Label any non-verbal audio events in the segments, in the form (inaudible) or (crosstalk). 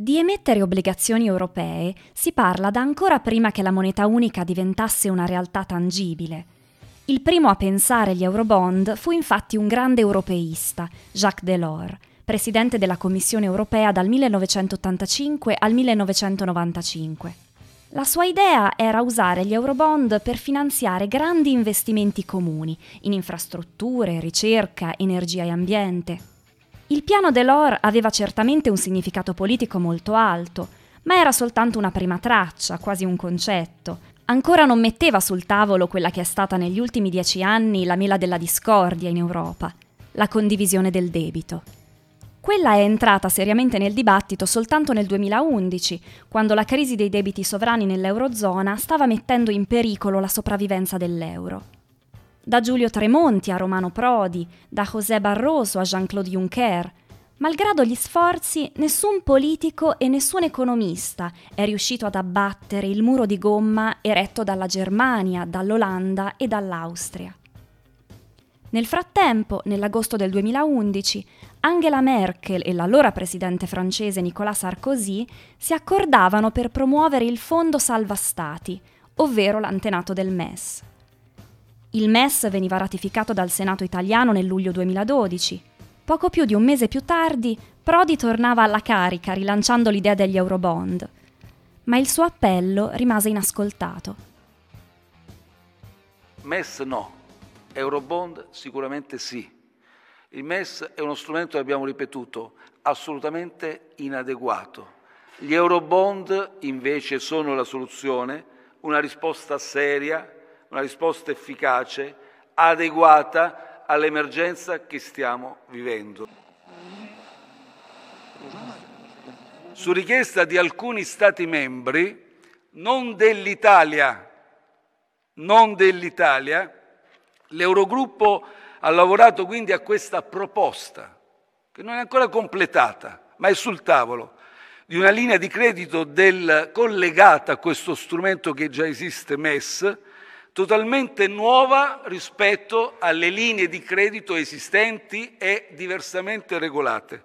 Di emettere obbligazioni europee si parla da ancora prima che la moneta unica diventasse una realtà tangibile. Il primo a pensare gli eurobond fu infatti un grande europeista, Jacques Delors, presidente della Commissione europea dal 1985 al 1995. La sua idea era usare gli eurobond per finanziare grandi investimenti comuni in infrastrutture, ricerca, energia e ambiente. Il piano Delors aveva certamente un significato politico molto alto, ma era soltanto una prima traccia, quasi un concetto. Ancora non metteva sul tavolo quella che è stata negli ultimi dieci anni la mela della discordia in Europa, la condivisione del debito. Quella è entrata seriamente nel dibattito soltanto nel 2011, quando la crisi dei debiti sovrani nell'Eurozona stava mettendo in pericolo la sopravvivenza dell'euro da Giulio Tremonti a Romano Prodi, da José Barroso a Jean-Claude Juncker. Malgrado gli sforzi, nessun politico e nessun economista è riuscito ad abbattere il muro di gomma eretto dalla Germania, dall'Olanda e dall'Austria. Nel frattempo, nell'agosto del 2011, Angela Merkel e l'allora presidente francese Nicolas Sarkozy si accordavano per promuovere il Fondo Salva Stati, ovvero l'antenato del MES. Il MES veniva ratificato dal Senato italiano nel luglio 2012. Poco più di un mese più tardi, Prodi tornava alla carica rilanciando l'idea degli Eurobond. Ma il suo appello rimase inascoltato. MES no, Eurobond sicuramente sì. Il MES è uno strumento abbiamo ripetuto assolutamente inadeguato. Gli Eurobond invece sono la soluzione, una risposta seria una risposta efficace, adeguata all'emergenza che stiamo vivendo. Su richiesta di alcuni Stati membri, non dell'Italia, non dell'Italia, l'Eurogruppo ha lavorato quindi a questa proposta, che non è ancora completata, ma è sul tavolo, di una linea di credito del, collegata a questo strumento che già esiste, MES, totalmente nuova rispetto alle linee di credito esistenti e diversamente regolate.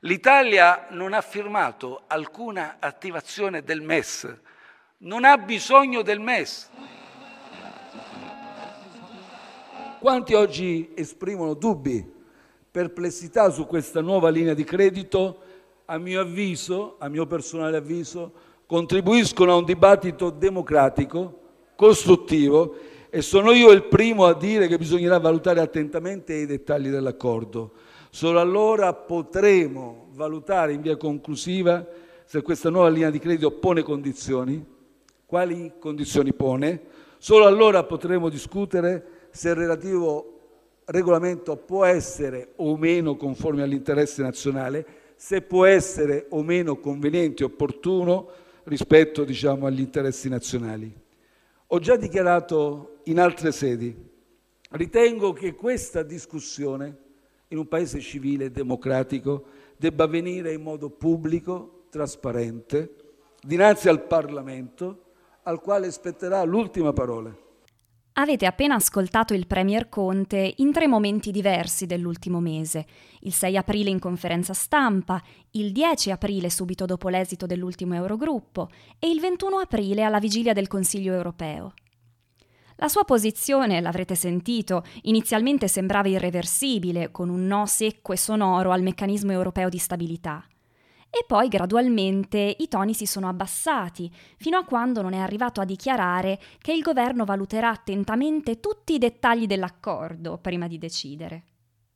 L'Italia non ha firmato alcuna attivazione del MES, non ha bisogno del MES. Quanti oggi esprimono dubbi, perplessità su questa nuova linea di credito, a mio avviso, a mio personale avviso, contribuiscono a un dibattito democratico costruttivo e sono io il primo a dire che bisognerà valutare attentamente i dettagli dell'accordo. Solo allora potremo valutare in via conclusiva se questa nuova linea di credito pone condizioni, quali condizioni pone. Solo allora potremo discutere se il relativo regolamento può essere o meno conforme all'interesse nazionale, se può essere o meno conveniente e opportuno rispetto diciamo, agli interessi nazionali. Ho già dichiarato in altre sedi, ritengo che questa discussione in un paese civile e democratico debba avvenire in modo pubblico, trasparente, dinanzi al Parlamento, al quale spetterà l'ultima parola. Avete appena ascoltato il Premier Conte in tre momenti diversi dell'ultimo mese. Il 6 aprile in conferenza stampa, il 10 aprile subito dopo l'esito dell'ultimo Eurogruppo e il 21 aprile alla vigilia del Consiglio europeo. La sua posizione, l'avrete sentito, inizialmente sembrava irreversibile, con un no secco e sonoro al meccanismo europeo di stabilità. E poi gradualmente i toni si sono abbassati, fino a quando non è arrivato a dichiarare che il governo valuterà attentamente tutti i dettagli dell'accordo prima di decidere.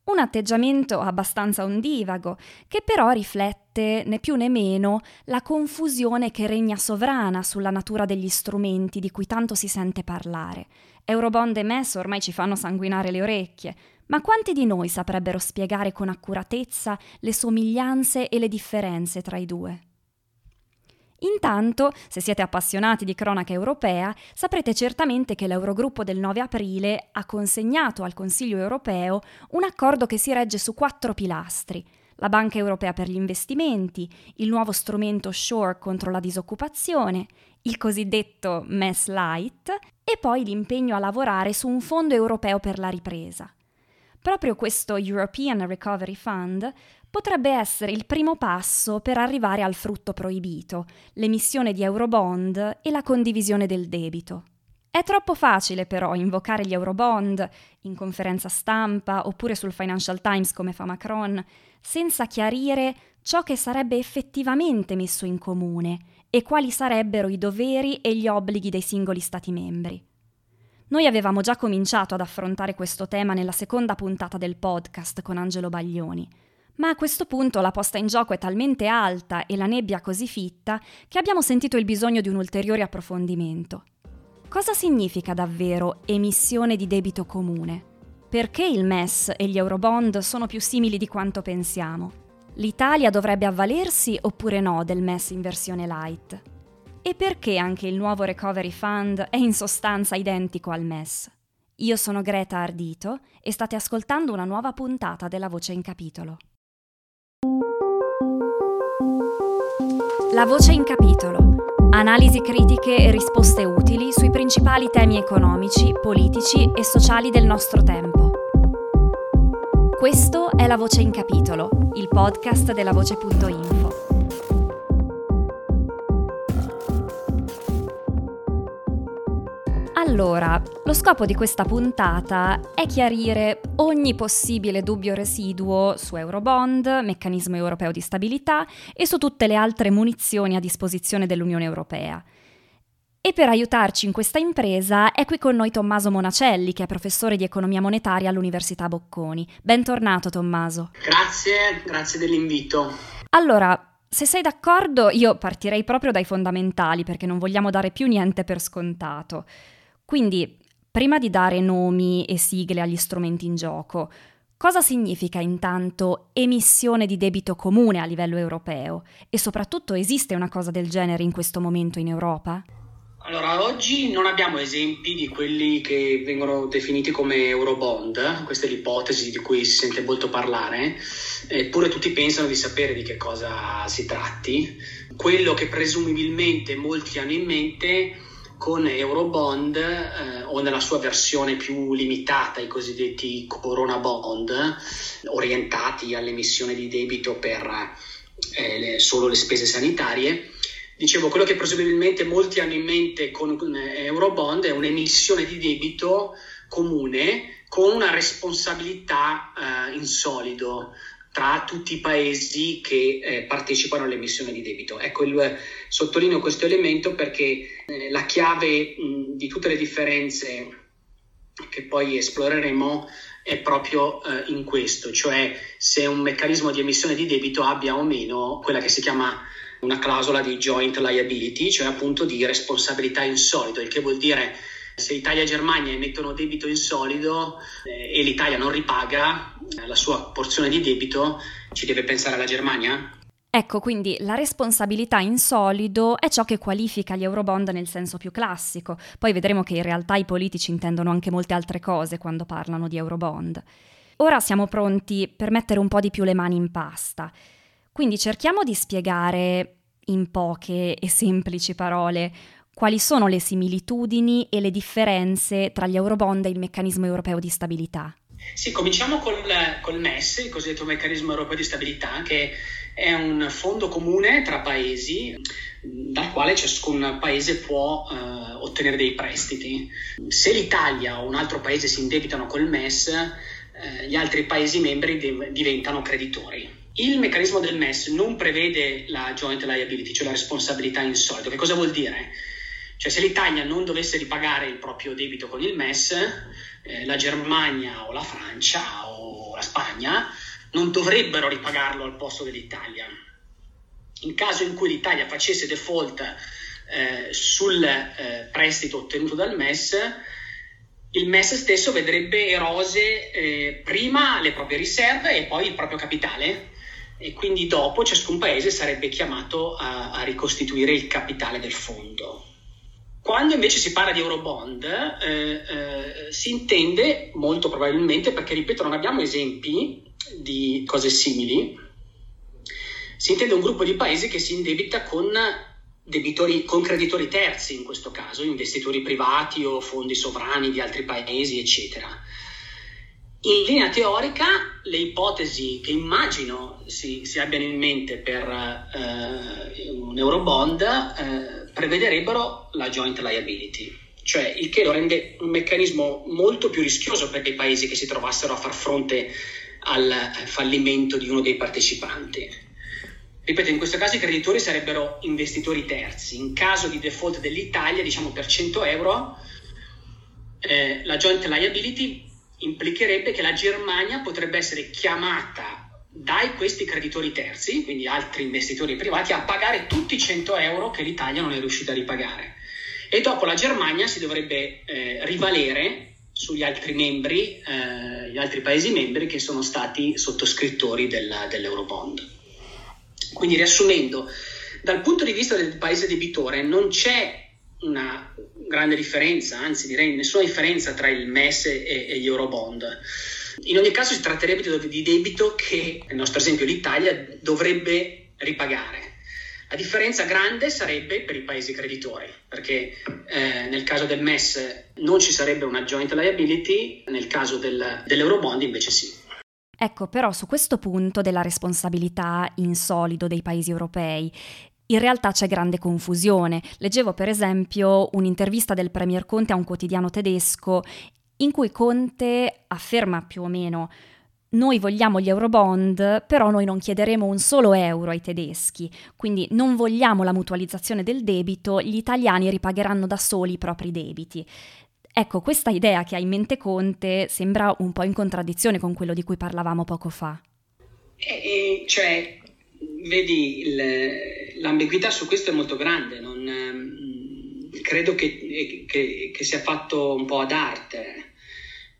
Un atteggiamento abbastanza ondivago, che però riflette né più né meno la confusione che regna sovrana sulla natura degli strumenti di cui tanto si sente parlare. Eurobond e MES ormai ci fanno sanguinare le orecchie, ma quanti di noi saprebbero spiegare con accuratezza le somiglianze e le differenze tra i due? Intanto, se siete appassionati di cronaca europea, saprete certamente che l'Eurogruppo del 9 aprile ha consegnato al Consiglio europeo un accordo che si regge su quattro pilastri. La Banca europea per gli investimenti, il nuovo strumento Shore contro la disoccupazione, il cosiddetto MES Light e poi l'impegno a lavorare su un fondo europeo per la ripresa. Proprio questo European Recovery Fund potrebbe essere il primo passo per arrivare al frutto proibito, l'emissione di eurobond e la condivisione del debito. È troppo facile però invocare gli eurobond in conferenza stampa oppure sul Financial Times come fa Macron, senza chiarire ciò che sarebbe effettivamente messo in comune e quali sarebbero i doveri e gli obblighi dei singoli Stati membri. Noi avevamo già cominciato ad affrontare questo tema nella seconda puntata del podcast con Angelo Baglioni, ma a questo punto la posta in gioco è talmente alta e la nebbia così fitta che abbiamo sentito il bisogno di un ulteriore approfondimento. Cosa significa davvero emissione di debito comune? Perché il MES e gli Eurobond sono più simili di quanto pensiamo? L'Italia dovrebbe avvalersi oppure no del MES in versione light? E perché anche il nuovo Recovery Fund è in sostanza identico al MES? Io sono Greta Ardito e state ascoltando una nuova puntata della Voce in Capitolo. La Voce in Capitolo Analisi critiche e risposte utili sui principali temi economici, politici e sociali del nostro tempo. Questo è La Voce in Capitolo, il podcast della voce.info. Allora, lo scopo di questa puntata è chiarire ogni possibile dubbio residuo su Eurobond, meccanismo europeo di stabilità e su tutte le altre munizioni a disposizione dell'Unione Europea. E per aiutarci in questa impresa è qui con noi Tommaso Monacelli, che è professore di economia monetaria all'Università Bocconi. Bentornato Tommaso. Grazie, grazie dell'invito. Allora, se sei d'accordo, io partirei proprio dai fondamentali perché non vogliamo dare più niente per scontato. Quindi, prima di dare nomi e sigle agli strumenti in gioco, cosa significa intanto emissione di debito comune a livello europeo? E soprattutto esiste una cosa del genere in questo momento in Europa? Allora, oggi non abbiamo esempi di quelli che vengono definiti come Eurobond, questa è l'ipotesi di cui si sente molto parlare, eppure tutti pensano di sapere di che cosa si tratti. Quello che presumibilmente molti hanno in mente con Eurobond eh, o nella sua versione più limitata, i cosiddetti Corona Bond, orientati all'emissione di debito per eh, le, solo le spese sanitarie. Dicevo, quello che presumibilmente molti hanno in mente con, con Eurobond è un'emissione di debito comune con una responsabilità eh, in solido tra tutti i paesi che eh, partecipano all'emissione di debito. Ecco, il, sottolineo questo elemento perché eh, la chiave mh, di tutte le differenze che poi esploreremo è proprio eh, in questo, cioè se un meccanismo di emissione di debito abbia o meno quella che si chiama una clausola di joint liability, cioè appunto di responsabilità in solido, il che vuol dire se Italia e Germania emettono debito in solido eh, e l'Italia non ripaga eh, la sua porzione di debito, ci deve pensare la Germania? Ecco, quindi la responsabilità in solido è ciò che qualifica gli Eurobond nel senso più classico. Poi vedremo che in realtà i politici intendono anche molte altre cose quando parlano di Eurobond. Ora siamo pronti per mettere un po' di più le mani in pasta. Quindi cerchiamo di spiegare in poche e semplici parole quali sono le similitudini e le differenze tra gli Eurobond e il meccanismo europeo di stabilità? Sì, cominciamo col, col MES, il cosiddetto meccanismo europeo di stabilità, che è un fondo comune tra paesi dal quale ciascun paese può eh, ottenere dei prestiti. Se l'Italia o un altro paese si indebitano col MES, eh, gli altri paesi membri div- diventano creditori. Il meccanismo del MES non prevede la joint liability, cioè la responsabilità in solito. Che cosa vuol dire? Cioè se l'Italia non dovesse ripagare il proprio debito con il MES, eh, la Germania o la Francia o la Spagna non dovrebbero ripagarlo al posto dell'Italia. In caso in cui l'Italia facesse default eh, sul eh, prestito ottenuto dal MES, il MES stesso vedrebbe erose eh, prima le proprie riserve e poi il proprio capitale e quindi dopo ciascun paese sarebbe chiamato a, a ricostituire il capitale del fondo. Quando invece si parla di Eurobond, eh, eh, si intende molto probabilmente, perché ripeto, non abbiamo esempi di cose simili, si intende un gruppo di paesi che si indebita con, debitori, con creditori terzi, in questo caso, investitori privati o fondi sovrani di altri paesi, eccetera. In linea teorica, le ipotesi che immagino si, si abbiano in mente per eh, un Eurobond eh, prevederebbero la joint liability, cioè il che lo rende un meccanismo molto più rischioso per dei paesi che si trovassero a far fronte al fallimento di uno dei partecipanti. Ripeto, in questo caso i creditori sarebbero investitori terzi. In caso di default dell'Italia, diciamo per 100 euro, eh, la joint liability implicherebbe che la Germania potrebbe essere chiamata dai questi creditori terzi, quindi altri investitori privati, a pagare tutti i 100 euro che l'Italia non è riuscita a ripagare. E dopo la Germania si dovrebbe eh, rivalere sugli altri membri, eh, gli altri paesi membri che sono stati sottoscrittori della, dell'Eurobond. Quindi riassumendo, dal punto di vista del paese debitore non c'è una grande differenza, anzi direi nessuna differenza tra il MES e, e gli Eurobond. In ogni caso si tratterebbe di debito che, nel nostro esempio l'Italia, dovrebbe ripagare. La differenza grande sarebbe per i paesi creditori, perché eh, nel caso del MES non ci sarebbe una joint liability, nel caso del, dell'Eurobond invece sì. Ecco, però su questo punto della responsabilità in solido dei paesi europei, in realtà c'è grande confusione. Leggevo per esempio un'intervista del Premier Conte a un quotidiano tedesco in cui Conte afferma più o meno noi vogliamo gli eurobond, però noi non chiederemo un solo euro ai tedeschi, quindi non vogliamo la mutualizzazione del debito, gli italiani ripagheranno da soli i propri debiti. Ecco, questa idea che ha in mente Conte sembra un po' in contraddizione con quello di cui parlavamo poco fa. Eh, cioè, vedi, il, l'ambiguità su questo è molto grande, non, ehm, credo che, che, che, sia fatto un po' ad arte.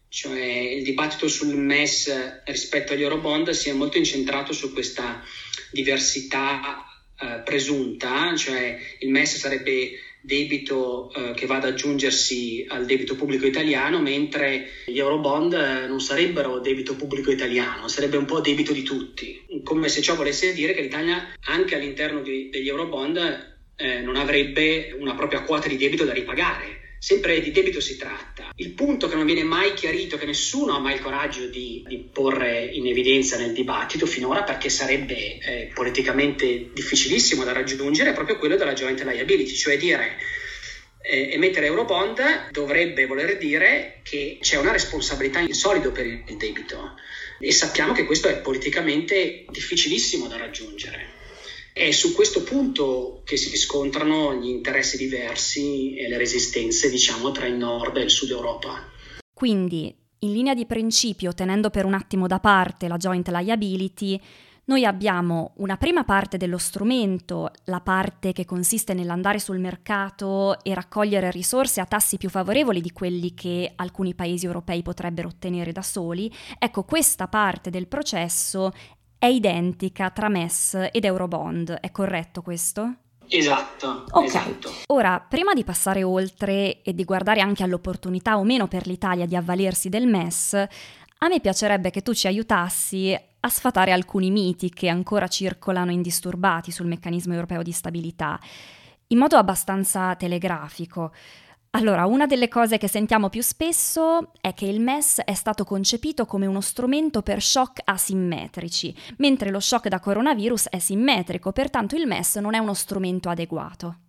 Cioè, il dibattito sul MES rispetto agli Eurobond si è molto incentrato su questa diversità eh, presunta, cioè il MES sarebbe debito eh, che va ad aggiungersi al debito pubblico italiano, mentre gli Eurobond eh, non sarebbero debito pubblico italiano, sarebbe un po' debito di tutti, come se ciò volesse dire che l'Italia anche all'interno di, degli Eurobond eh, non avrebbe una propria quota di debito da ripagare sempre di debito si tratta. Il punto che non viene mai chiarito, che nessuno ha mai il coraggio di, di porre in evidenza nel dibattito finora, perché sarebbe eh, politicamente difficilissimo da raggiungere, è proprio quello della joint liability, cioè dire eh, emettere eurobond dovrebbe voler dire che c'è una responsabilità in solido per il debito e sappiamo che questo è politicamente difficilissimo da raggiungere. È su questo punto che si scontrano gli interessi diversi e le resistenze, diciamo, tra il nord e il sud Europa. Quindi, in linea di principio, tenendo per un attimo da parte la joint liability, noi abbiamo una prima parte dello strumento, la parte che consiste nell'andare sul mercato e raccogliere risorse a tassi più favorevoli di quelli che alcuni paesi europei potrebbero ottenere da soli. Ecco, questa parte del processo è identica tra MES ed Eurobond, è corretto questo? Esatto, okay. esatto. Ora, prima di passare oltre e di guardare anche all'opportunità o meno per l'Italia di avvalersi del MES, a me piacerebbe che tu ci aiutassi a sfatare alcuni miti che ancora circolano indisturbati sul meccanismo europeo di stabilità, in modo abbastanza telegrafico. Allora, una delle cose che sentiamo più spesso è che il MES è stato concepito come uno strumento per shock asimmetrici, mentre lo shock da coronavirus è simmetrico, pertanto il MES non è uno strumento adeguato.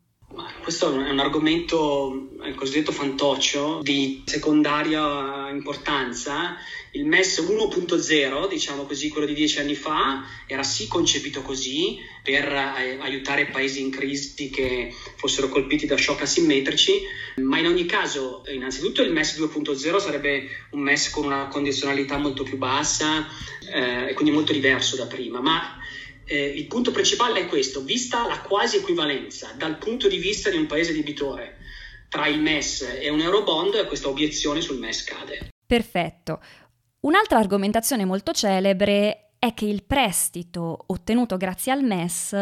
Questo è un argomento, il cosiddetto fantoccio, di secondaria importanza. Il MES 1.0, diciamo così, quello di dieci anni fa, era sì concepito così per eh, aiutare paesi in crisi che fossero colpiti da shock asimmetrici, ma in ogni caso, innanzitutto il MES 2.0 sarebbe un MES con una condizionalità molto più bassa eh, e quindi molto diverso da prima, ma eh, il punto principale è questo, vista la quasi equivalenza dal punto di vista di un paese debitore tra il MES e un Eurobond, questa obiezione sul MES cade. Perfetto. Un'altra argomentazione molto celebre è che il prestito ottenuto grazie al MES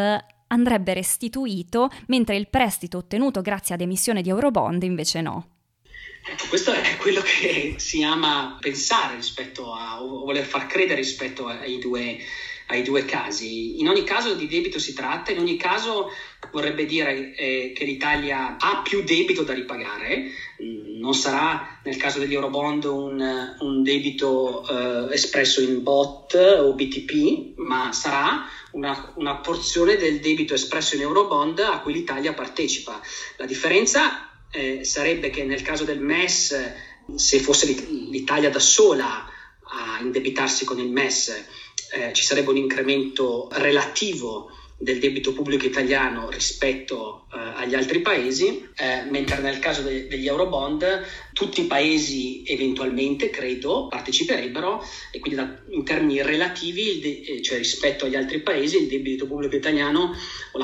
andrebbe restituito, mentre il prestito ottenuto grazie ad emissione di Eurobond invece no. Ecco, questo è quello che si ama pensare rispetto a, o voler far credere rispetto ai due, ai due casi. In ogni caso di debito si tratta, in ogni caso vorrebbe dire eh, che l'Italia ha più debito da ripagare, non sarà nel caso degli Eurobond un, un debito eh, espresso in BOT o BTP, ma sarà una, una, porzione del debito espresso in Eurobond a cui l'Italia partecipa. La differenza eh, sarebbe che nel caso del MES, se fosse l'Italia da sola a indebitarsi con il MES, eh, ci sarebbe un incremento relativo del debito pubblico italiano rispetto eh, agli altri paesi, eh, mentre nel caso de- degli Eurobond tutti i paesi eventualmente, credo, parteciperebbero e quindi da, in termini relativi, de- eh, cioè rispetto agli altri paesi, il debito pubblico italiano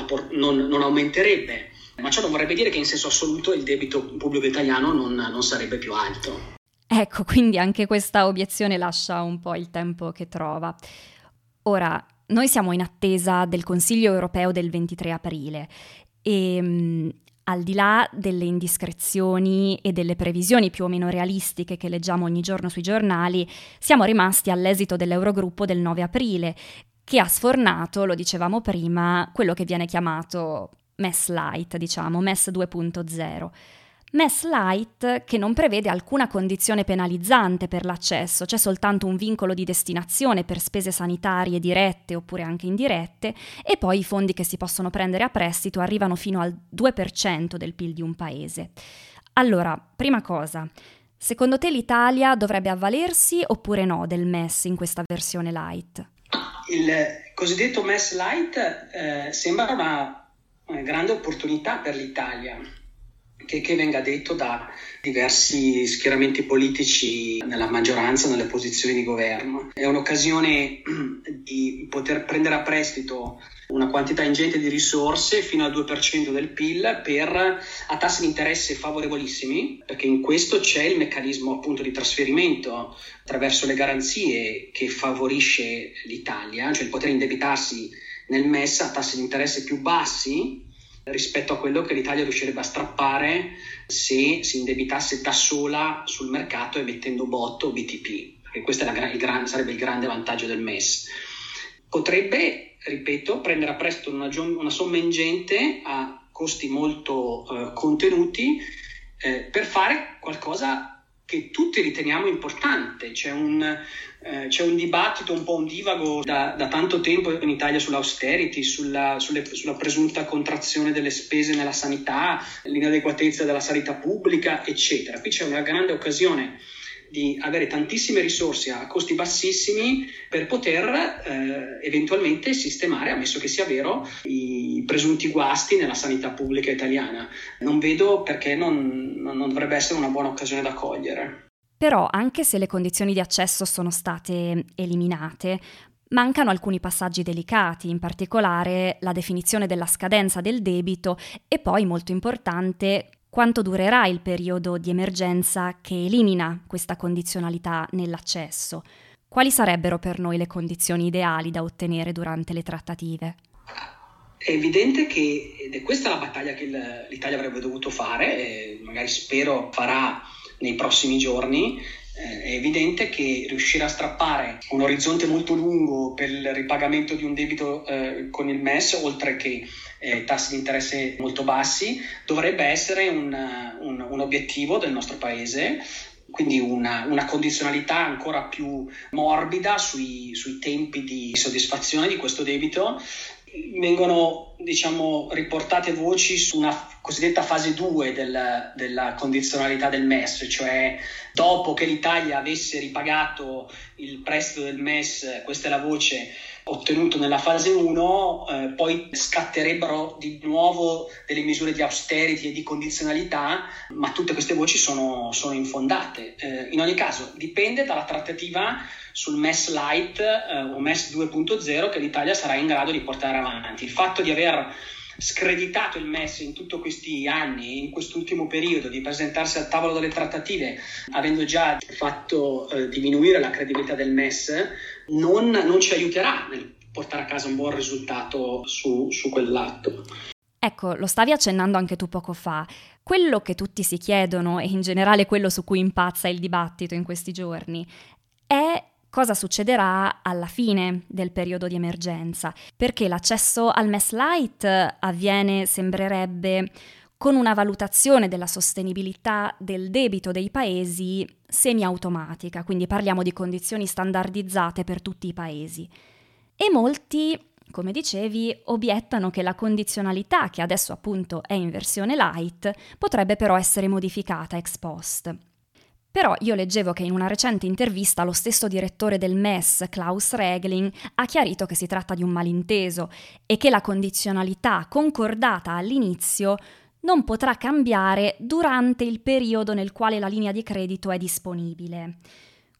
por- non, non, aumenterebbe. Ma ciò non vorrebbe dire che in senso assoluto il debito pubblico italiano non, non sarebbe più alto. Ecco, quindi anche questa obiezione lascia un po' il tempo che trova. Ora, noi siamo in attesa del Consiglio europeo del 23 aprile e mh, al di là delle indiscrezioni e delle previsioni più o meno realistiche che leggiamo ogni giorno sui giornali, siamo rimasti all'esito dell'Eurogruppo del 9 aprile, che ha sfornato, lo dicevamo prima, quello che viene chiamato MES Light, diciamo, MES 2.0. MES Light che non prevede alcuna condizione penalizzante per l'accesso, c'è soltanto un vincolo di destinazione per spese sanitarie dirette oppure anche indirette e poi i fondi che si possono prendere a prestito arrivano fino al 2% del PIL di un paese. Allora, prima cosa, secondo te l'Italia dovrebbe avvalersi oppure no del MES in questa versione light? Il cosiddetto MES light eh, sembra una, una grande opportunità per l'Italia che, che, venga detto da diversi schieramenti politici nella maggioranza, nelle posizioni di governo. È un'occasione (clears throat) di poter prendere a prestito una quantità ingente di risorse fino al 2% del PIL per, a tassi di interesse favorevolissimi, perché in questo c'è il meccanismo appunto di trasferimento attraverso le garanzie che favorisce l'Italia, cioè il poter indebitarsi nel MES a tassi di interesse più bassi rispetto a quello che l'Italia riuscirebbe a strappare se si indebitasse da sola sul mercato emettendo bot o BTP, perché questo il sarebbe il grande vantaggio del MES. Potrebbe, ripeto, prendere a prestito una, una somma ingente a costi molto eh, contenuti eh, per fare qualcosa che tutti riteniamo importante. C'è un, eh, c'è un dibattito, un po' un divago da, da tanto tempo in Italia sull'austerity, sulla, sulle, sulla, presunta contrazione delle spese nella sanità, l'inadeguatezza della sanità pubblica, eccetera. Qui c'è una grande occasione di avere tantissime risorse a costi bassissimi per poter eh, eventualmente sistemare, ammesso che sia vero, i presunti guasti nella sanità pubblica italiana. Non vedo perché non, non dovrebbe essere una buona occasione da cogliere. Però, anche se le condizioni di accesso sono state eliminate, mancano alcuni passaggi delicati, in particolare la definizione della scadenza del debito e poi, molto importante, quanto durerà il periodo di emergenza che elimina questa condizionalità nell'accesso? Quali sarebbero per noi le condizioni ideali da ottenere durante le trattative? È evidente che, ed è questa la battaglia che l'Italia avrebbe dovuto fare, e magari spero farà nei prossimi giorni, eh, è evidente che riuscire a strappare un orizzonte molto lungo per il ripagamento di un debito eh, con il MES, oltre che eh, tassi di interesse molto bassi, dovrebbe essere un, un, un obiettivo del nostro Paese quindi una, una, condizionalità ancora più morbida sui, sui, tempi di soddisfazione di questo debito. Vengono diciamo, riportate voci su una cosiddetta fase 2 del, della condizionalità del MES, cioè dopo che l'Italia avesse ripagato il prestito del MES, questa è la voce, ottenuto nella fase 1, eh, poi scatterebbero di nuovo delle misure di austerity e di condizionalità, ma tutte queste voci sono, sono infondate. Eh, in ogni caso, dipende dalla trattativa sul MES Light eh, o MES 2.0 che l'Italia sarà in grado di portare avanti. Il fatto di aver screditato il MES in tutti questi anni, in quest'ultimo periodo, di presentarsi al tavolo delle trattative, avendo già fatto eh, diminuire la credibilità del MES, non, non, ci aiuterà nel portare a casa un buon risultato su, su quell'atto. Ecco, lo stavi accennando anche tu poco fa. Quello che tutti si chiedono, e in generale quello su cui impazza il dibattito in questi giorni, è cosa succederà alla fine del periodo di emergenza, perché l'accesso al MES Light avviene, sembrerebbe, con una valutazione della sostenibilità del debito dei paesi semiautomatica, quindi parliamo di condizioni standardizzate per tutti i paesi. E molti, come dicevi, obiettano che la condizionalità, che adesso appunto è in versione light, potrebbe però essere modificata ex post. Però io leggevo che in una recente intervista lo stesso direttore del MES, Klaus Regling, ha chiarito che si tratta di un malinteso e che la condizionalità concordata all'inizio non potrà cambiare durante il periodo nel quale la linea di credito è disponibile.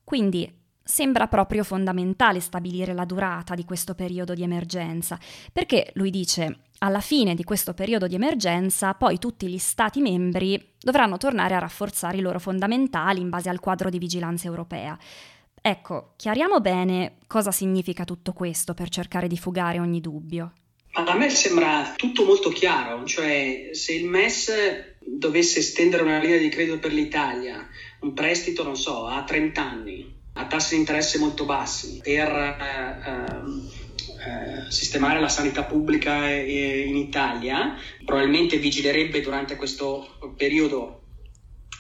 Quindi sembra proprio fondamentale stabilire la durata di questo periodo di emergenza, perché lui dice alla fine di questo periodo di emergenza poi tutti gli Stati membri dovranno tornare a rafforzare i loro fondamentali in base al quadro di vigilanza europea. Ecco, chiariamo bene cosa significa tutto questo per cercare di fugare ogni dubbio. A me sembra tutto molto chiaro, cioè se il MES dovesse estendere una linea di credito per l'Italia, un prestito, non so, a 30 anni, a tassi di interesse molto bassi per eh, ehm, eh, sistemare la sanità pubblica in Italia, probabilmente vigilerebbe durante questo periodo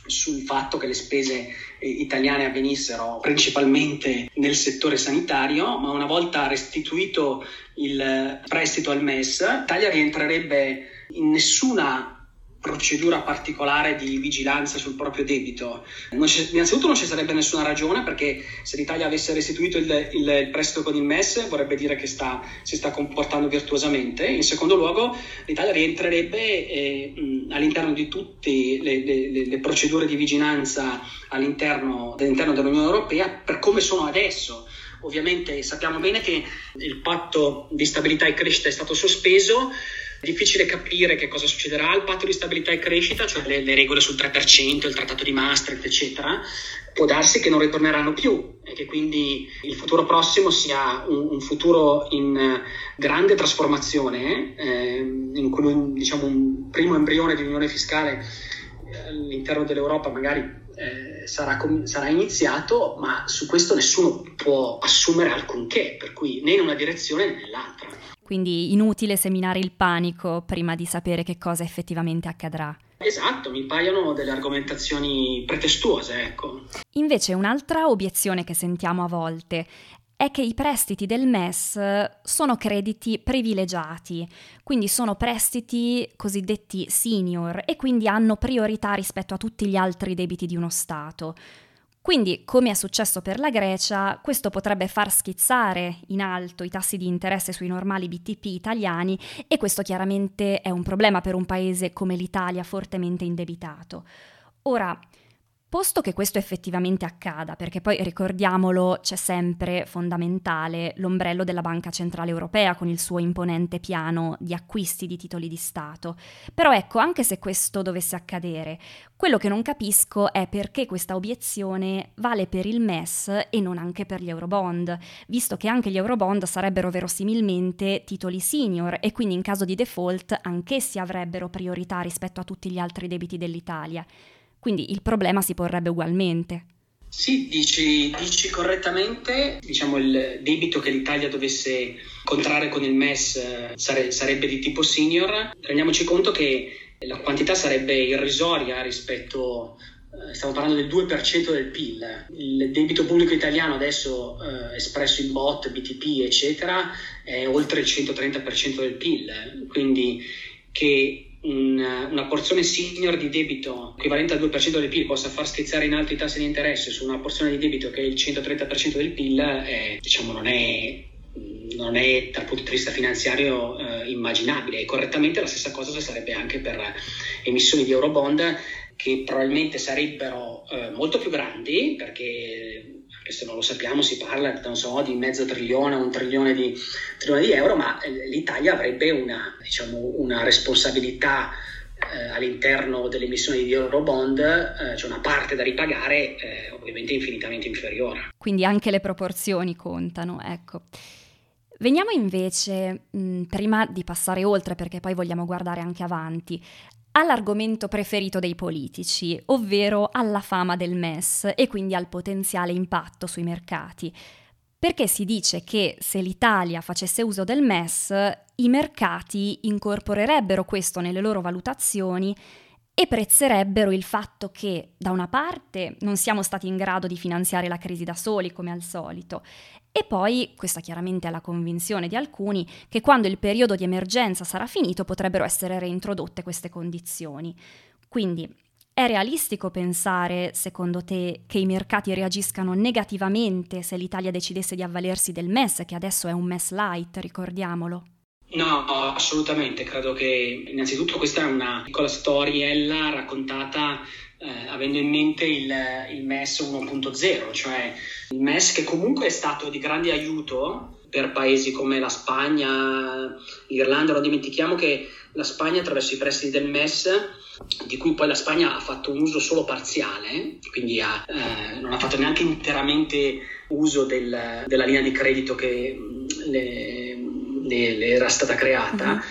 sul fatto che le spese eh, italiane avvenissero principalmente nel settore sanitario, ma una volta restituito il prestito al MES, l'Italia rientrerebbe in nessuna procedura particolare di vigilanza sul proprio debito. Non innanzitutto non ci sarebbe nessuna ragione perché se l'Italia avesse restituito il, il, il prestito con il MES vorrebbe dire che sta, si sta comportando virtuosamente. In secondo luogo l'Italia rientrerebbe eh, all'interno di tutte le, le, le, procedure di vigilanza all'interno, all'interno dell'Unione Europea per come sono adesso. Ovviamente sappiamo bene che il patto di stabilità e crescita è stato sospeso, difficile capire che cosa succederà al patto di stabilità e crescita, cioè le, le, regole sul 3%, il trattato di Maastricht, eccetera. Può darsi che non ritorneranno più e che quindi il futuro prossimo sia un, un futuro in grande trasformazione, eh, in cui diciamo, un primo embrione di unione fiscale eh, all'interno dell'Europa magari eh, sarà, sarà, iniziato, ma su questo nessuno può assumere alcunché, per cui né in una direzione né nell'altra quindi inutile seminare il panico prima di sapere che cosa effettivamente accadrà. Esatto, mi paiono delle argomentazioni pretestuose, ecco. Invece un'altra obiezione che sentiamo a volte è che i prestiti del MES sono crediti privilegiati, quindi sono prestiti cosiddetti senior e quindi hanno priorità rispetto a tutti gli altri debiti di uno Stato. Quindi, come è successo per la Grecia, questo potrebbe far schizzare in alto i tassi di interesse sui normali BTP italiani e questo chiaramente è un problema per un paese come l'Italia fortemente indebitato. Ora, Posto che questo effettivamente accada, perché poi ricordiamolo, c'è sempre fondamentale l'ombrello della Banca Centrale Europea con il suo imponente piano di acquisti di titoli di Stato. Però ecco, anche se questo dovesse accadere, quello che non capisco è perché questa obiezione vale per il MES e non anche per gli Eurobond, visto che anche gli Eurobond sarebbero verosimilmente titoli senior e quindi in caso di default anch'essi avrebbero priorità rispetto a tutti gli altri debiti dell'Italia. Quindi il problema si porrebbe ugualmente. Sì, dici, dici, correttamente, diciamo il debito che l'Italia dovesse contrarre con il MES eh, sare, sarebbe di tipo senior. Rendiamoci conto che la quantità sarebbe irrisoria rispetto, eh, stiamo parlando del 2% del PIL. Il debito pubblico italiano adesso eh, espresso in bot, BTP, eccetera, è oltre il 130% del PIL, quindi che una, una porzione senior di debito equivalente al 2% del PIL possa far schizzare in alto i tassi di interesse su una porzione di debito che è il 130% del PIL, è, diciamo, non è non è dal punto di vista finanziario eh, immaginabile. E correttamente la stessa cosa sarebbe anche per emissioni di eurobond che probabilmente sarebbero eh, molto più grandi perché se non lo sappiamo si parla so, di mezzo trilione, un trilione di, trilione di euro, ma eh, l'Italia avrebbe una, diciamo, una responsabilità eh, all'interno delle emissioni di Eurobond, eh, cioè una parte da ripagare eh, ovviamente infinitamente inferiore. Quindi anche le proporzioni contano, ecco. Veniamo invece, mh, prima di passare oltre, perché poi vogliamo guardare anche avanti, all'argomento preferito dei politici, ovvero alla fama del MES e quindi al potenziale impatto sui mercati. perché si dice che se l'Italia facesse uso del MES, i mercati incorporerebbero questo nelle loro valutazioni e prezzerebbero il fatto che, da una parte, non siamo stati in grado di finanziare la crisi da soli, come al solito, e poi, questa chiaramente è la convinzione di alcuni, che quando il periodo di emergenza sarà finito potrebbero essere reintrodotte queste condizioni. Quindi è realistico pensare, secondo te, che i mercati reagiscano negativamente se l'Italia decidesse di avvalersi del MES, che adesso è un MES light, ricordiamolo? No, assolutamente. Credo che innanzitutto questa è una piccola storiella raccontata eh, avendo in mente il, il MES 1.0, cioè il MES che comunque è stato di grande aiuto per paesi come la Spagna, l'Irlanda. Non dimentichiamo che la Spagna attraverso i prestiti del MES di cui poi la Spagna ha fatto un uso solo parziale, quindi ha, eh, non ha fatto neanche interamente uso del, della linea di credito che le, le, le era stata creata. Uh-huh.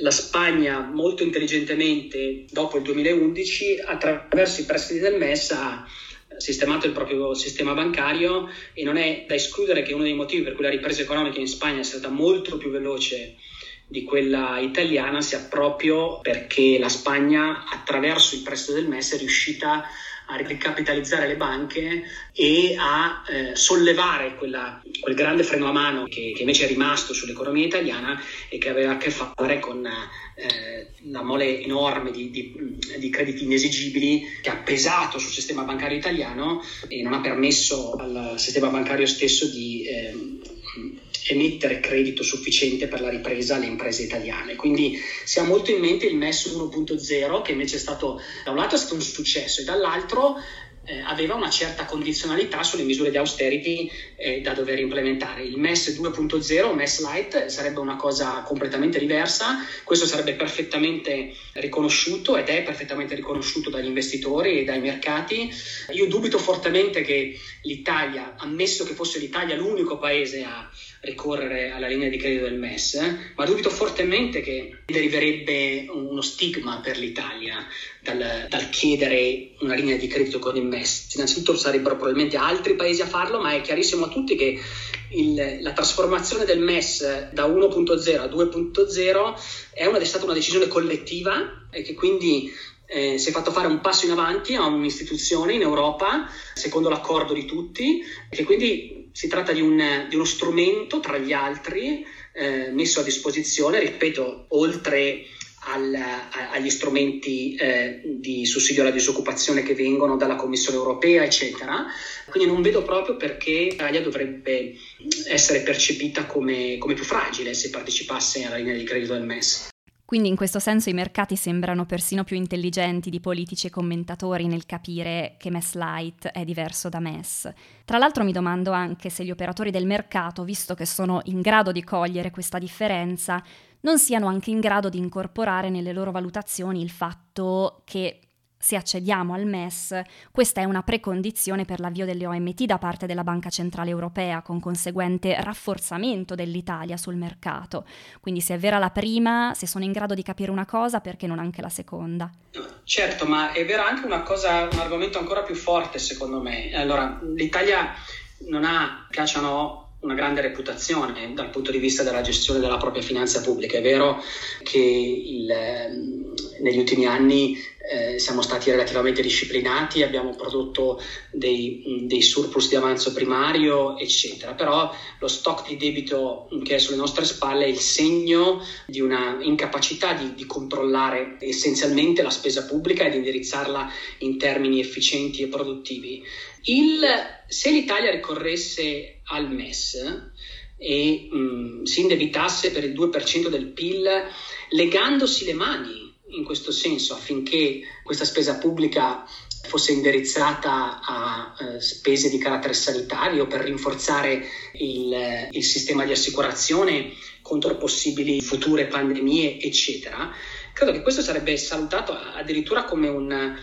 La Spagna molto intelligentemente dopo il 2011 attraverso i prestiti del MES ha sistemato il proprio sistema bancario e non è da escludere che uno dei motivi per cui la ripresa economica in Spagna è stata molto più veloce di quella italiana sia proprio perché la Spagna attraverso il prestito del MES è riuscita a ricapitalizzare le banche e a eh, sollevare quella, quel grande freno a mano che, che, invece è rimasto sull'economia italiana e che aveva a che fare con eh, la mole enorme di, di, di, crediti inesigibili che ha pesato sul sistema bancario italiano e non ha permesso al sistema bancario stesso di eh, emettere credito sufficiente per la ripresa alle imprese italiane. Quindi si ha molto in mente il MES 1.0 che invece è stato da un lato è stato un successo e dall'altro eh, aveva una certa condizionalità sulle misure di austerity eh, da dover implementare. Il MES 2.0, MES Light, sarebbe una cosa completamente diversa, questo sarebbe perfettamente riconosciuto ed è perfettamente riconosciuto dagli investitori e dai mercati. Io dubito fortemente che l'Italia, ammesso che fosse l'Italia l'unico paese a ricorrere alla linea di credito del MES, ma dubito fortemente che deriverebbe uno stigma per l'Italia dal, dal, chiedere una linea di credito con il MES. Innanzitutto sarebbero probabilmente altri paesi a farlo, ma è chiarissimo a tutti che il, la trasformazione del MES da 1.0 a 2.0 è, una, è stata una decisione collettiva e che quindi eh, si è fatto fare un passo in avanti a un'istituzione in Europa, secondo l'accordo di tutti, che quindi si tratta di, un, di uno strumento tra gli altri eh, messo a disposizione, ripeto, oltre al, a, agli strumenti eh, di sussidio alla disoccupazione che vengono dalla Commissione europea, eccetera. Quindi non vedo proprio perché l'Italia dovrebbe essere percepita come, come più fragile se partecipasse alla linea di credito del MES. Quindi in questo senso i mercati sembrano persino più intelligenti di politici e commentatori nel capire che MES Light è diverso da MES. Tra l'altro mi domando anche se gli operatori del mercato, visto che sono in grado di cogliere questa differenza, non siano anche in grado di incorporare nelle loro valutazioni il fatto che se accediamo al MES, questa è una precondizione per l'avvio delle OMT da parte della Banca Centrale Europea, con conseguente rafforzamento dell'Italia sul mercato. Quindi se è vera la prima, se sono in grado di capire una cosa, perché non anche la seconda? Certo, ma è vera anche una cosa, un argomento ancora più forte secondo me. Allora, l'Italia non ha, piacciono una grande reputazione dal punto di vista della gestione della propria finanza pubblica. È vero che il, negli ultimi anni eh, siamo stati relativamente disciplinati, abbiamo prodotto dei, dei, surplus di avanzo primario, eccetera, però lo stock di debito che è sulle nostre spalle è il segno di una incapacità di, di controllare essenzialmente la spesa pubblica e di indirizzarla in termini efficienti e produttivi. Il, se l'Italia ricorresse al MES e mh, si indebitasse per il 2% del PIL legandosi le mani in questo senso affinché questa spesa pubblica fosse indirizzata a eh, spese di carattere sanitario per rinforzare il, il, sistema di assicurazione contro possibili future pandemie, eccetera. Credo che questo sarebbe salutato addirittura come un,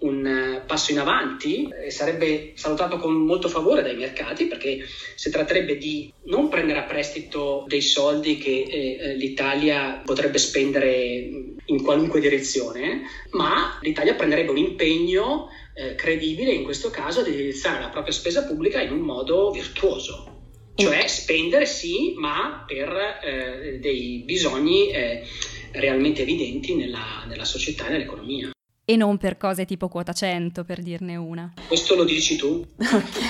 un eh, passo in avanti e sarebbe salutato con molto favore dai mercati perché si tratterebbe di non prendere a prestito dei soldi che eh, eh l'Italia potrebbe spendere in qualunque direzione, ma l'Italia prenderebbe un impegno eh, credibile in questo caso di indirizzare la propria spesa pubblica in un modo virtuoso. Cioè spendere sì, ma per eh, dei bisogni eh, realmente evidenti nella, nella società e nell'economia e non per cose tipo quota 100, per dirne una. Questo lo dici tu. Ok.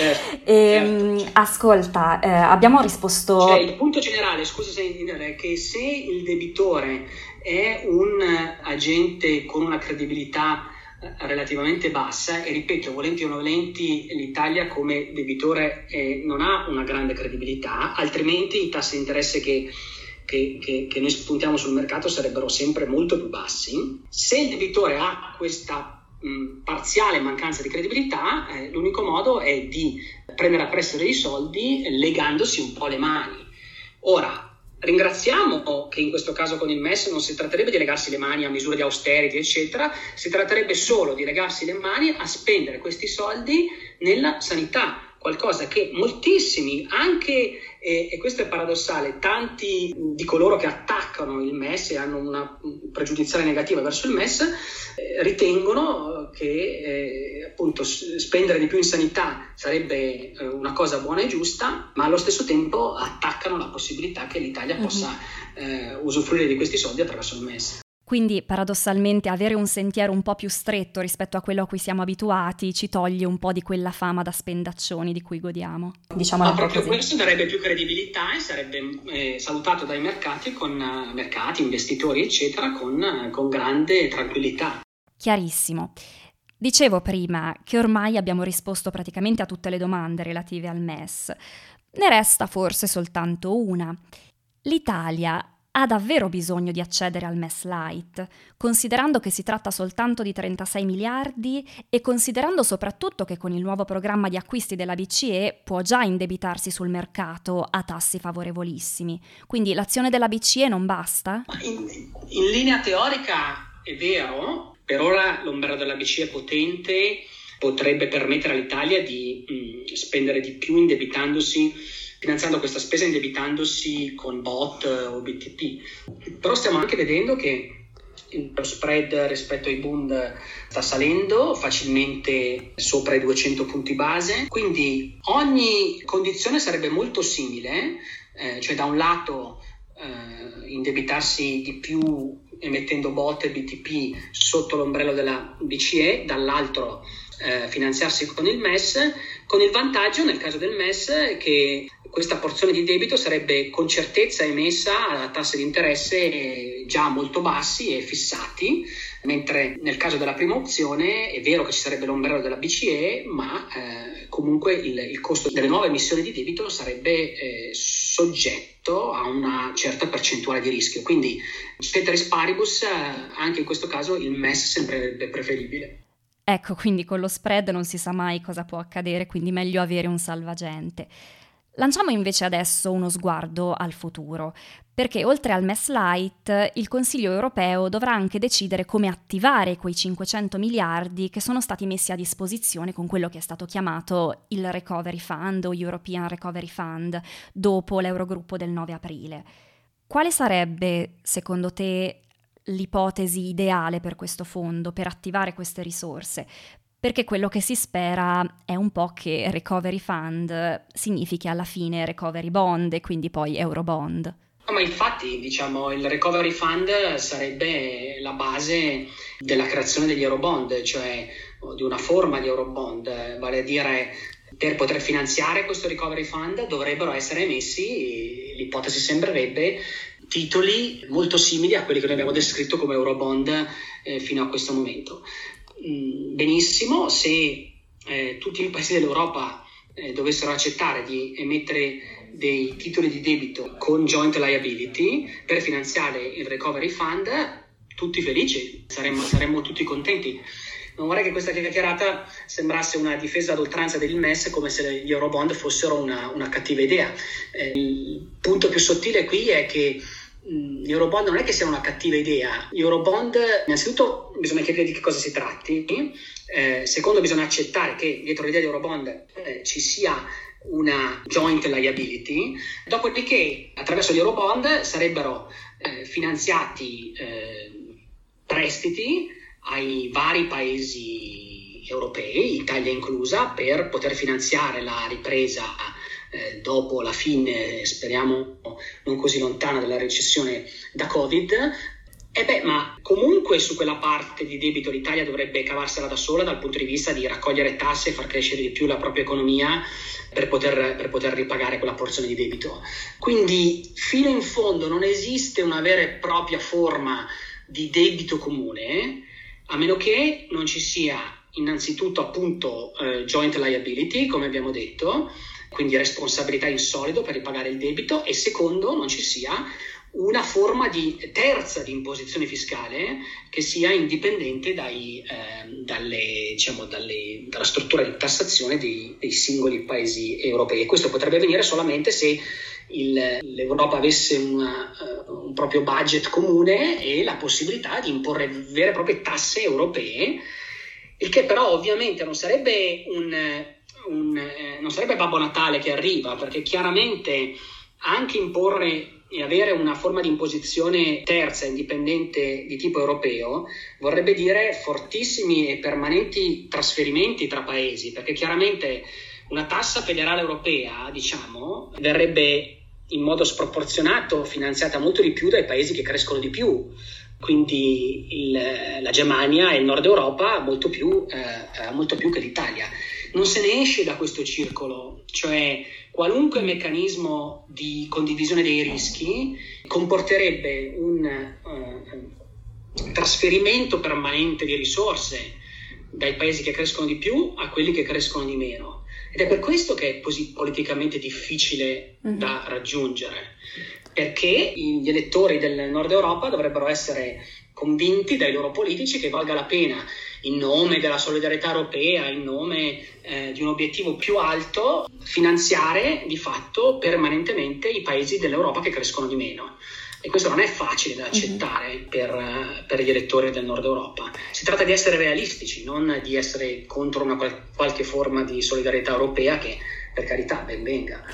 Eh, e, (laughs) ehm, certo. Ascolta, eh, abbiamo risposto... Cioè, il punto generale, scusa se è che se il debitore è un agente con una credibilità eh, relativamente bassa e ripeto, volenti o non volenti, l'Italia come debitore eh, non ha una grande credibilità, altrimenti i tassi di interesse che che, che, che noi spuntiamo sul mercato sarebbero sempre molto più bassi. Se il debitore ha questa parziale mancanza di credibilità, eh, l'unico modo è di prendere a prestito dei soldi legandosi un po' le mani. Ora, Ringraziamo che in questo caso con il MES non si tratterebbe di legarsi le mani a misure di austerity, eccetera, si tratterebbe solo di legarsi le mani a spendere questi soldi nella sanità, qualcosa che moltissimi, anche, eh, e questo è paradossale, tanti di coloro che attaccano il MES e hanno una pregiudiziale negativa verso il MES, eh, ritengono che eh, appunto spendere di più in sanità sarebbe eh, una cosa buona e giusta, ma allo stesso tempo attaccano la possibilità che l'Italia mhm. possa eh, usufruire di questi soldi attraverso il MES. Quindi paradossalmente avere un sentiero un po' più stretto rispetto a quello a cui siamo abituati ci toglie un po' di quella fama da spendaccioni di cui godiamo. Diciamo Ma proprio così. questo darebbe più credibilità e sarebbe eh, salutato dai mercati, con, uh, mercati, investitori eccetera, con, uh, con grande tranquillità. Chiarissimo. Dicevo prima che ormai abbiamo risposto praticamente a tutte le domande relative al MES. Ne resta forse soltanto una. L'Italia ha davvero bisogno di accedere al MES Light, considerando che si tratta soltanto di 36 miliardi e considerando soprattutto che con il nuovo programma di acquisti della BCE può già indebitarsi sul mercato a tassi favorevolissimi. Quindi l'azione della BCE non basta? In, in linea teorica è vero, per ora l'ombrello della BCE è potente, potrebbe permettere all'Italia di mh, spendere di più indebitandosi finanziando questa spesa indebitandosi con bot o BTP. Però stiamo anche vedendo che lo spread rispetto ai Bund sta salendo facilmente sopra i 200 punti base, quindi ogni condizione sarebbe molto simile, eh, cioè da un lato eh, indebitarsi di più emettendo bot e BTP sotto l'ombrello della BCE, dall'altro eh, finanziarsi con il MES, con il vantaggio nel caso del MES che questa porzione di debito sarebbe con certezza emessa a tassi di interesse già molto bassi e fissati, mentre nel caso della prima opzione è vero che ci sarebbe l'ombrello della BCE, ma eh, comunque il, il, costo delle nuove emissioni di debito sarebbe eh, soggetto a una certa percentuale di rischio. Quindi, ceteris paribus, eh, anche in questo caso il MES sembrerebbe preferibile. Ecco, quindi con lo spread non si sa mai cosa può accadere, quindi meglio avere un salvagente. Lanciamo invece adesso uno sguardo al futuro, perché oltre al MES Light il Consiglio europeo dovrà anche decidere come attivare quei 500 miliardi che sono stati messi a disposizione con quello che è stato chiamato il Recovery Fund o European Recovery Fund dopo l'Eurogruppo del 9 aprile. Quale sarebbe, secondo te, l'ipotesi ideale per questo fondo, per attivare queste risorse, perché quello che si spera è un po' che Recovery Fund significhi alla fine Recovery Bond e quindi poi Eurobond. No, ma infatti, diciamo, il Recovery Fund sarebbe la base della creazione degli Eurobond, cioè di una forma di Eurobond, vale a dire per poter finanziare questo Recovery Fund dovrebbero essere emessi, l'ipotesi sembrerebbe, titoli molto simili a quelli che noi abbiamo descritto come Eurobond eh, fino a questo momento. Mm, benissimo, se eh, tutti i paesi dell'Europa eh, dovessero accettare di emettere dei titoli di debito con joint liability per finanziare il recovery fund, tutti felici, saremmo, saremmo tutti contenti. Non vorrei che questa chiacchierata sembrasse una difesa ad oltranza del MES come se gli Eurobond fossero una, una cattiva idea. Eh, il punto più sottile qui è che gli Eurobond non è che siano una cattiva idea. Gli Eurobond, innanzitutto, bisogna capire di che cosa si tratti. Eh, secondo, bisogna accettare che dietro l'idea di Eurobond eh, ci sia una joint liability. Dopodiché, attraverso gli Eurobond sarebbero eh, finanziati eh, prestiti ai vari paesi europei, Italia inclusa, per poter finanziare la ripresa eh, dopo la fine, speriamo non così lontana, della recessione da Covid. E beh, ma comunque su quella parte di debito l'Italia dovrebbe cavarsela da sola dal punto di vista di raccogliere tasse e far crescere di più la propria economia per poter, per poter ripagare quella porzione di debito. Quindi fino in fondo non esiste una vera e propria forma di debito comune, a meno che non ci sia innanzitutto appunto eh, joint liability, come abbiamo detto, quindi responsabilità in solido per ripagare il debito e secondo non ci sia una forma di terza di imposizione fiscale che sia indipendente dai, eh, dalle, diciamo, dalle, dalla struttura di tassazione dei, dei, singoli paesi europei. E questo potrebbe avvenire solamente se il, l'Europa avesse una, uh, un proprio budget comune e la possibilità di imporre vere e proprie tasse europee, il che però ovviamente non sarebbe un, un eh, non sarebbe Babbo Natale che arriva, perché chiaramente anche imporre e avere una forma di imposizione terza, indipendente di tipo europeo, vorrebbe dire fortissimi e permanenti trasferimenti tra paesi, perché chiaramente una tassa federale europea, diciamo, verrebbe in modo sproporzionato finanziata molto di più dai paesi che crescono di più. Quindi il, la Germania e il Nord Europa molto più, eh, molto più che l'Italia. Non se ne esce da questo circolo, cioè qualunque meccanismo di condivisione dei rischi comporterebbe un uh, trasferimento permanente di risorse dai paesi che crescono di più a quelli che crescono di meno. Ed è per questo che è così politicamente difficile mm-hmm. da raggiungere, perché gli elettori del Nord Europa dovrebbero essere convinti dai loro politici che valga la pena in nome della solidarietà europea, in nome eh, di un obiettivo più alto, finanziare di fatto permanentemente i paesi dell'Europa che crescono di meno. E questo non è facile da accettare mm-hmm. per, per, gli elettori del nord Europa. Si tratta di essere realistici, non di essere contro una qual- qualche forma di solidarietà europea che, per carità, ben venga.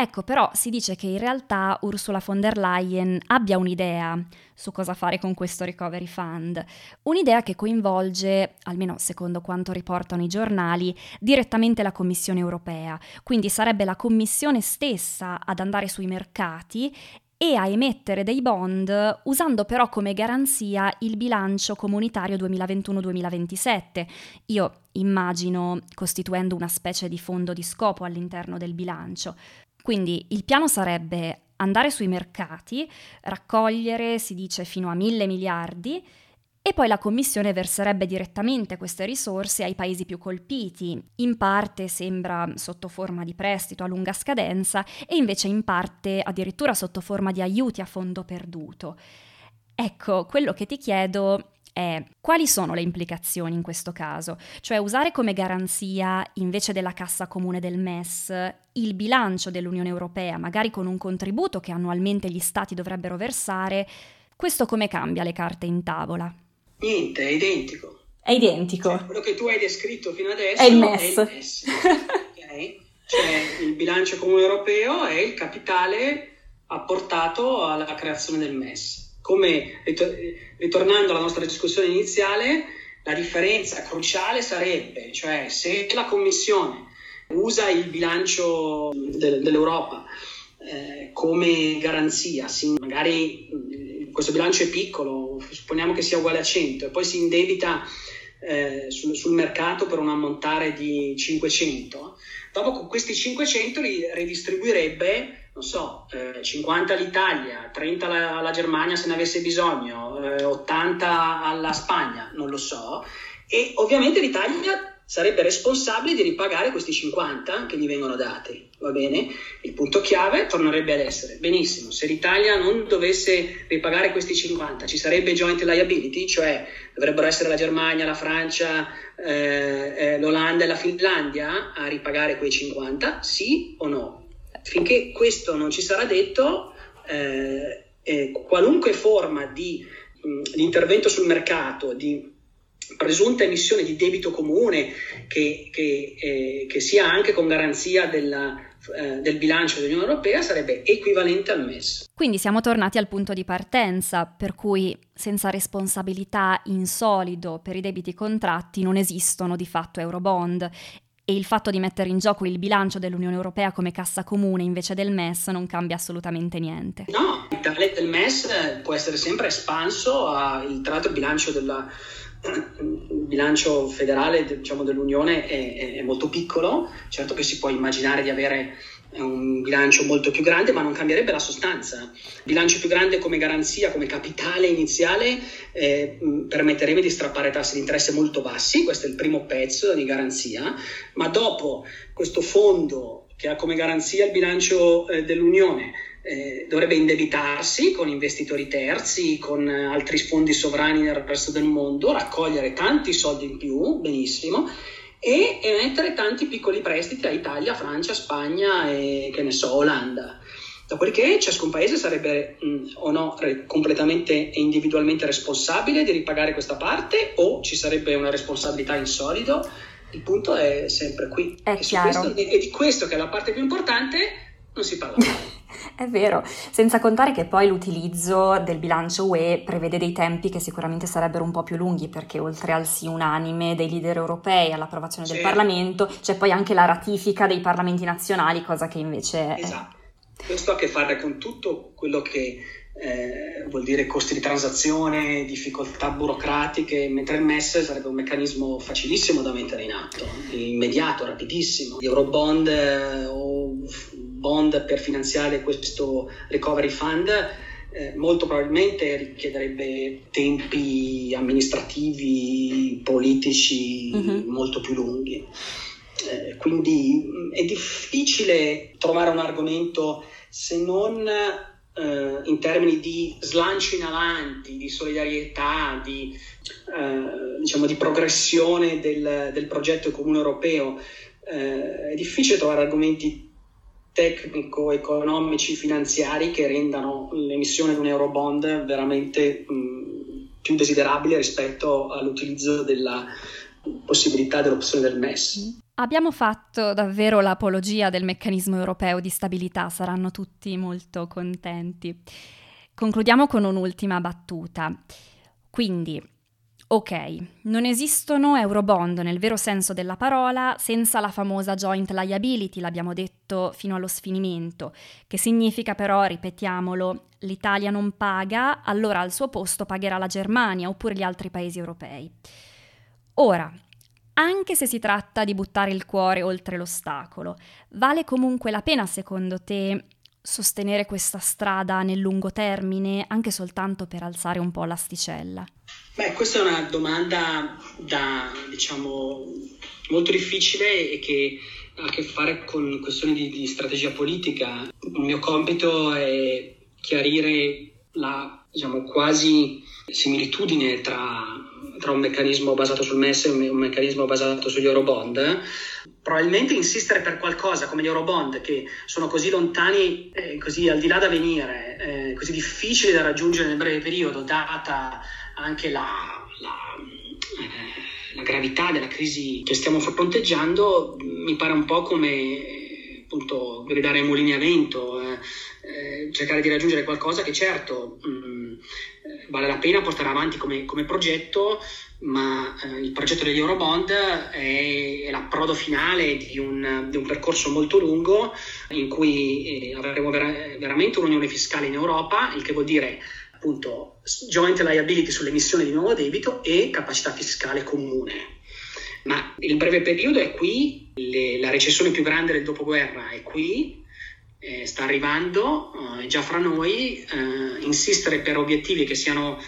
Ecco, però si dice che in realtà Ursula von der Leyen abbia un'idea su cosa fare con questo recovery fund, un'idea che coinvolge, almeno secondo quanto riportano i giornali, direttamente la Commissione europea, quindi sarebbe la Commissione stessa ad andare sui mercati e a emettere dei bond usando però come garanzia il bilancio comunitario 2021-2027. Io immagino costituendo una specie di fondo di scopo all'interno del bilancio. Quindi il piano sarebbe andare sui mercati, raccogliere, si dice, fino a mille miliardi e poi la Commissione verserebbe direttamente queste risorse ai paesi più colpiti. In parte sembra sotto forma di prestito a lunga scadenza e invece in parte addirittura sotto forma di aiuti a fondo perduto. Ecco, quello che ti chiedo è quali sono le implicazioni in questo caso? Cioè usare come garanzia, invece della cassa comune del MES, il bilancio dell'Unione Europea, magari con un contributo che annualmente gli Stati dovrebbero versare, questo come cambia le carte in tavola? Niente, è identico. È identico. Cioè, quello che tu hai descritto fino adesso è il MES. È il MES. (laughs) okay? Cioè il bilancio comune europeo è il capitale apportato alla creazione del MES come ritornando alla nostra discussione iniziale, la differenza cruciale sarebbe, cioè se la Commissione usa il bilancio de- dell'Europa eh, come garanzia, magari mm, questo bilancio è piccolo, supponiamo che sia uguale a 100 e poi si indebita eh, sul, sul, mercato per un ammontare di 500, dopo con questi 500 li ridistribuirebbe non so, eh, 50 all'Italia, 30 alla, alla, Germania se ne avesse bisogno, eh, 80 alla Spagna, non lo so. E ovviamente l'Italia sarebbe responsabile di ripagare questi 50 che gli vengono dati, va bene? Il punto chiave tornerebbe ad essere, benissimo, se l'Italia non dovesse ripagare questi 50, ci sarebbe joint liability, cioè dovrebbero essere la Germania, la Francia, eh, eh l'Olanda e la Finlandia a ripagare quei 50, sì o no? Finché questo non ci sarà detto, eh, eh, qualunque forma di, mh, di, intervento sul mercato, di presunta emissione di debito comune che, che, eh, che sia anche con garanzia della, eh, del bilancio dell'Unione Europea sarebbe equivalente al MES. Quindi siamo tornati al punto di partenza, per cui senza responsabilità in solido per i debiti contratti non esistono di fatto eurobond e il fatto di mettere in gioco il bilancio dell'Unione Europea come cassa comune invece del MES non cambia assolutamente niente. No, il del MES può essere sempre espanso, a, tra l'altro il bilancio della il bilancio federale diciamo, dell'Unione è, è, molto piccolo, certo che si può immaginare di avere un bilancio molto più grande, ma non cambierebbe la sostanza. Il bilancio più grande come garanzia, come capitale iniziale, eh, permetterebbe di strappare tassi di interesse molto bassi, questo è il primo pezzo di garanzia, ma dopo questo fondo che ha come garanzia il bilancio eh, dell'Unione, eh, dovrebbe indebitarsi con investitori terzi, con altri fondi sovrani nel resto del mondo, raccogliere tanti soldi in più, benissimo, e emettere tanti piccoli prestiti a Italia, Francia, Spagna e che ne so, Olanda. Dopodiché ciascun paese sarebbe mh, o no re- completamente e individualmente responsabile di ripagare questa parte o ci sarebbe una responsabilità in solido. Il punto è sempre qui. È e, questo, e di questo, che è la parte più importante, non si parla mai. (laughs) È vero, senza contare che poi l'utilizzo del bilancio UE prevede dei tempi che sicuramente sarebbero un po' più lunghi perché oltre al sì unanime dei leader europei all'approvazione sì. del Parlamento c'è poi anche la ratifica dei parlamenti nazionali, cosa che invece... Esatto, questo ha a che fare con tutto quello che eh, vuol dire costi di transazione, difficoltà burocratiche, mentre il MES sarebbe un meccanismo facilissimo da mettere in atto, immediato, rapidissimo. Gli Eurobond eh, o bond per finanziare questo recovery fund eh, molto probabilmente richiederebbe tempi amministrativi, politici uh-huh. molto più lunghi. Eh, quindi mh, è difficile trovare un argomento se non eh, in termini di slancio in avanti, di solidarietà, di, eh, diciamo, di progressione del, del, progetto comune europeo. Eh, è difficile trovare argomenti tecnico-economici, finanziari che rendano l'emissione di un eurobond veramente mh, più desiderabile rispetto all'utilizzo della possibilità dell'opzione del MES. Abbiamo fatto davvero l'apologia del meccanismo europeo di stabilità, saranno tutti molto contenti. Concludiamo con un'ultima battuta. Quindi, Ok, non esistono eurobond nel vero senso della parola senza la famosa joint liability, l'abbiamo detto fino allo sfinimento, che significa però, ripetiamolo, l'Italia non paga, allora al suo posto pagherà la Germania oppure gli altri paesi europei. Ora, anche se si tratta di buttare il cuore oltre l'ostacolo, vale comunque la pena secondo te sostenere questa strada nel lungo termine, anche soltanto per alzare un po' l'asticella? Beh, questa è una domanda da, diciamo, molto difficile e che ha a che fare con questioni di, di strategia politica. Il mio compito è chiarire la diciamo, quasi similitudine tra, tra, un meccanismo basato sul MES e un meccanismo basato sugli Eurobond. Probabilmente insistere per qualcosa come gli Eurobond, che sono così lontani, eh, così al di là da venire, eh, così difficili da raggiungere nel breve periodo, data anche la, la, eh, la gravità della crisi che stiamo fronteggiando, mi pare un po' come appunto gridare ai mulini a vento, eh, eh, cercare di raggiungere qualcosa che certo mh, mm, vale la pena portare avanti come, come progetto, ma eh, il progetto degli Eurobond è, è l'approdo finale di un, di un, percorso molto lungo in cui eh, avremo vera- veramente un'unione fiscale in Europa, il che vuol dire appunto joint liability sull'emissione di nuovo debito e capacità fiscale comune. Ma il breve periodo è qui, le, la recessione più grande del dopoguerra è qui, eh, sta arrivando, eh, già fra noi, eh, insistere per obiettivi che siano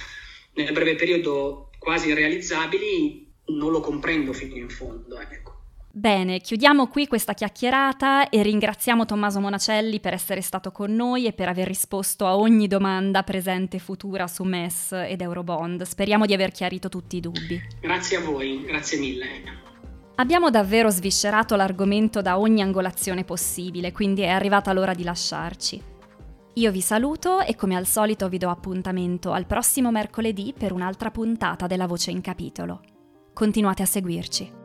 nel breve periodo quasi irrealizzabili non lo comprendo fino in fondo. Ecco. Bene, chiudiamo qui questa chiacchierata e ringraziamo Tommaso Monacelli per essere stato con noi e per aver risposto a ogni domanda presente e futura su MES ed Eurobond. Speriamo di aver chiarito tutti i dubbi. Grazie a voi, grazie mille. Abbiamo davvero sviscerato l'argomento da ogni angolazione possibile, quindi è arrivata l'ora di lasciarci. Io vi saluto e come al solito vi do appuntamento al prossimo mercoledì per un'altra puntata della Voce in Capitolo. Continuate a seguirci.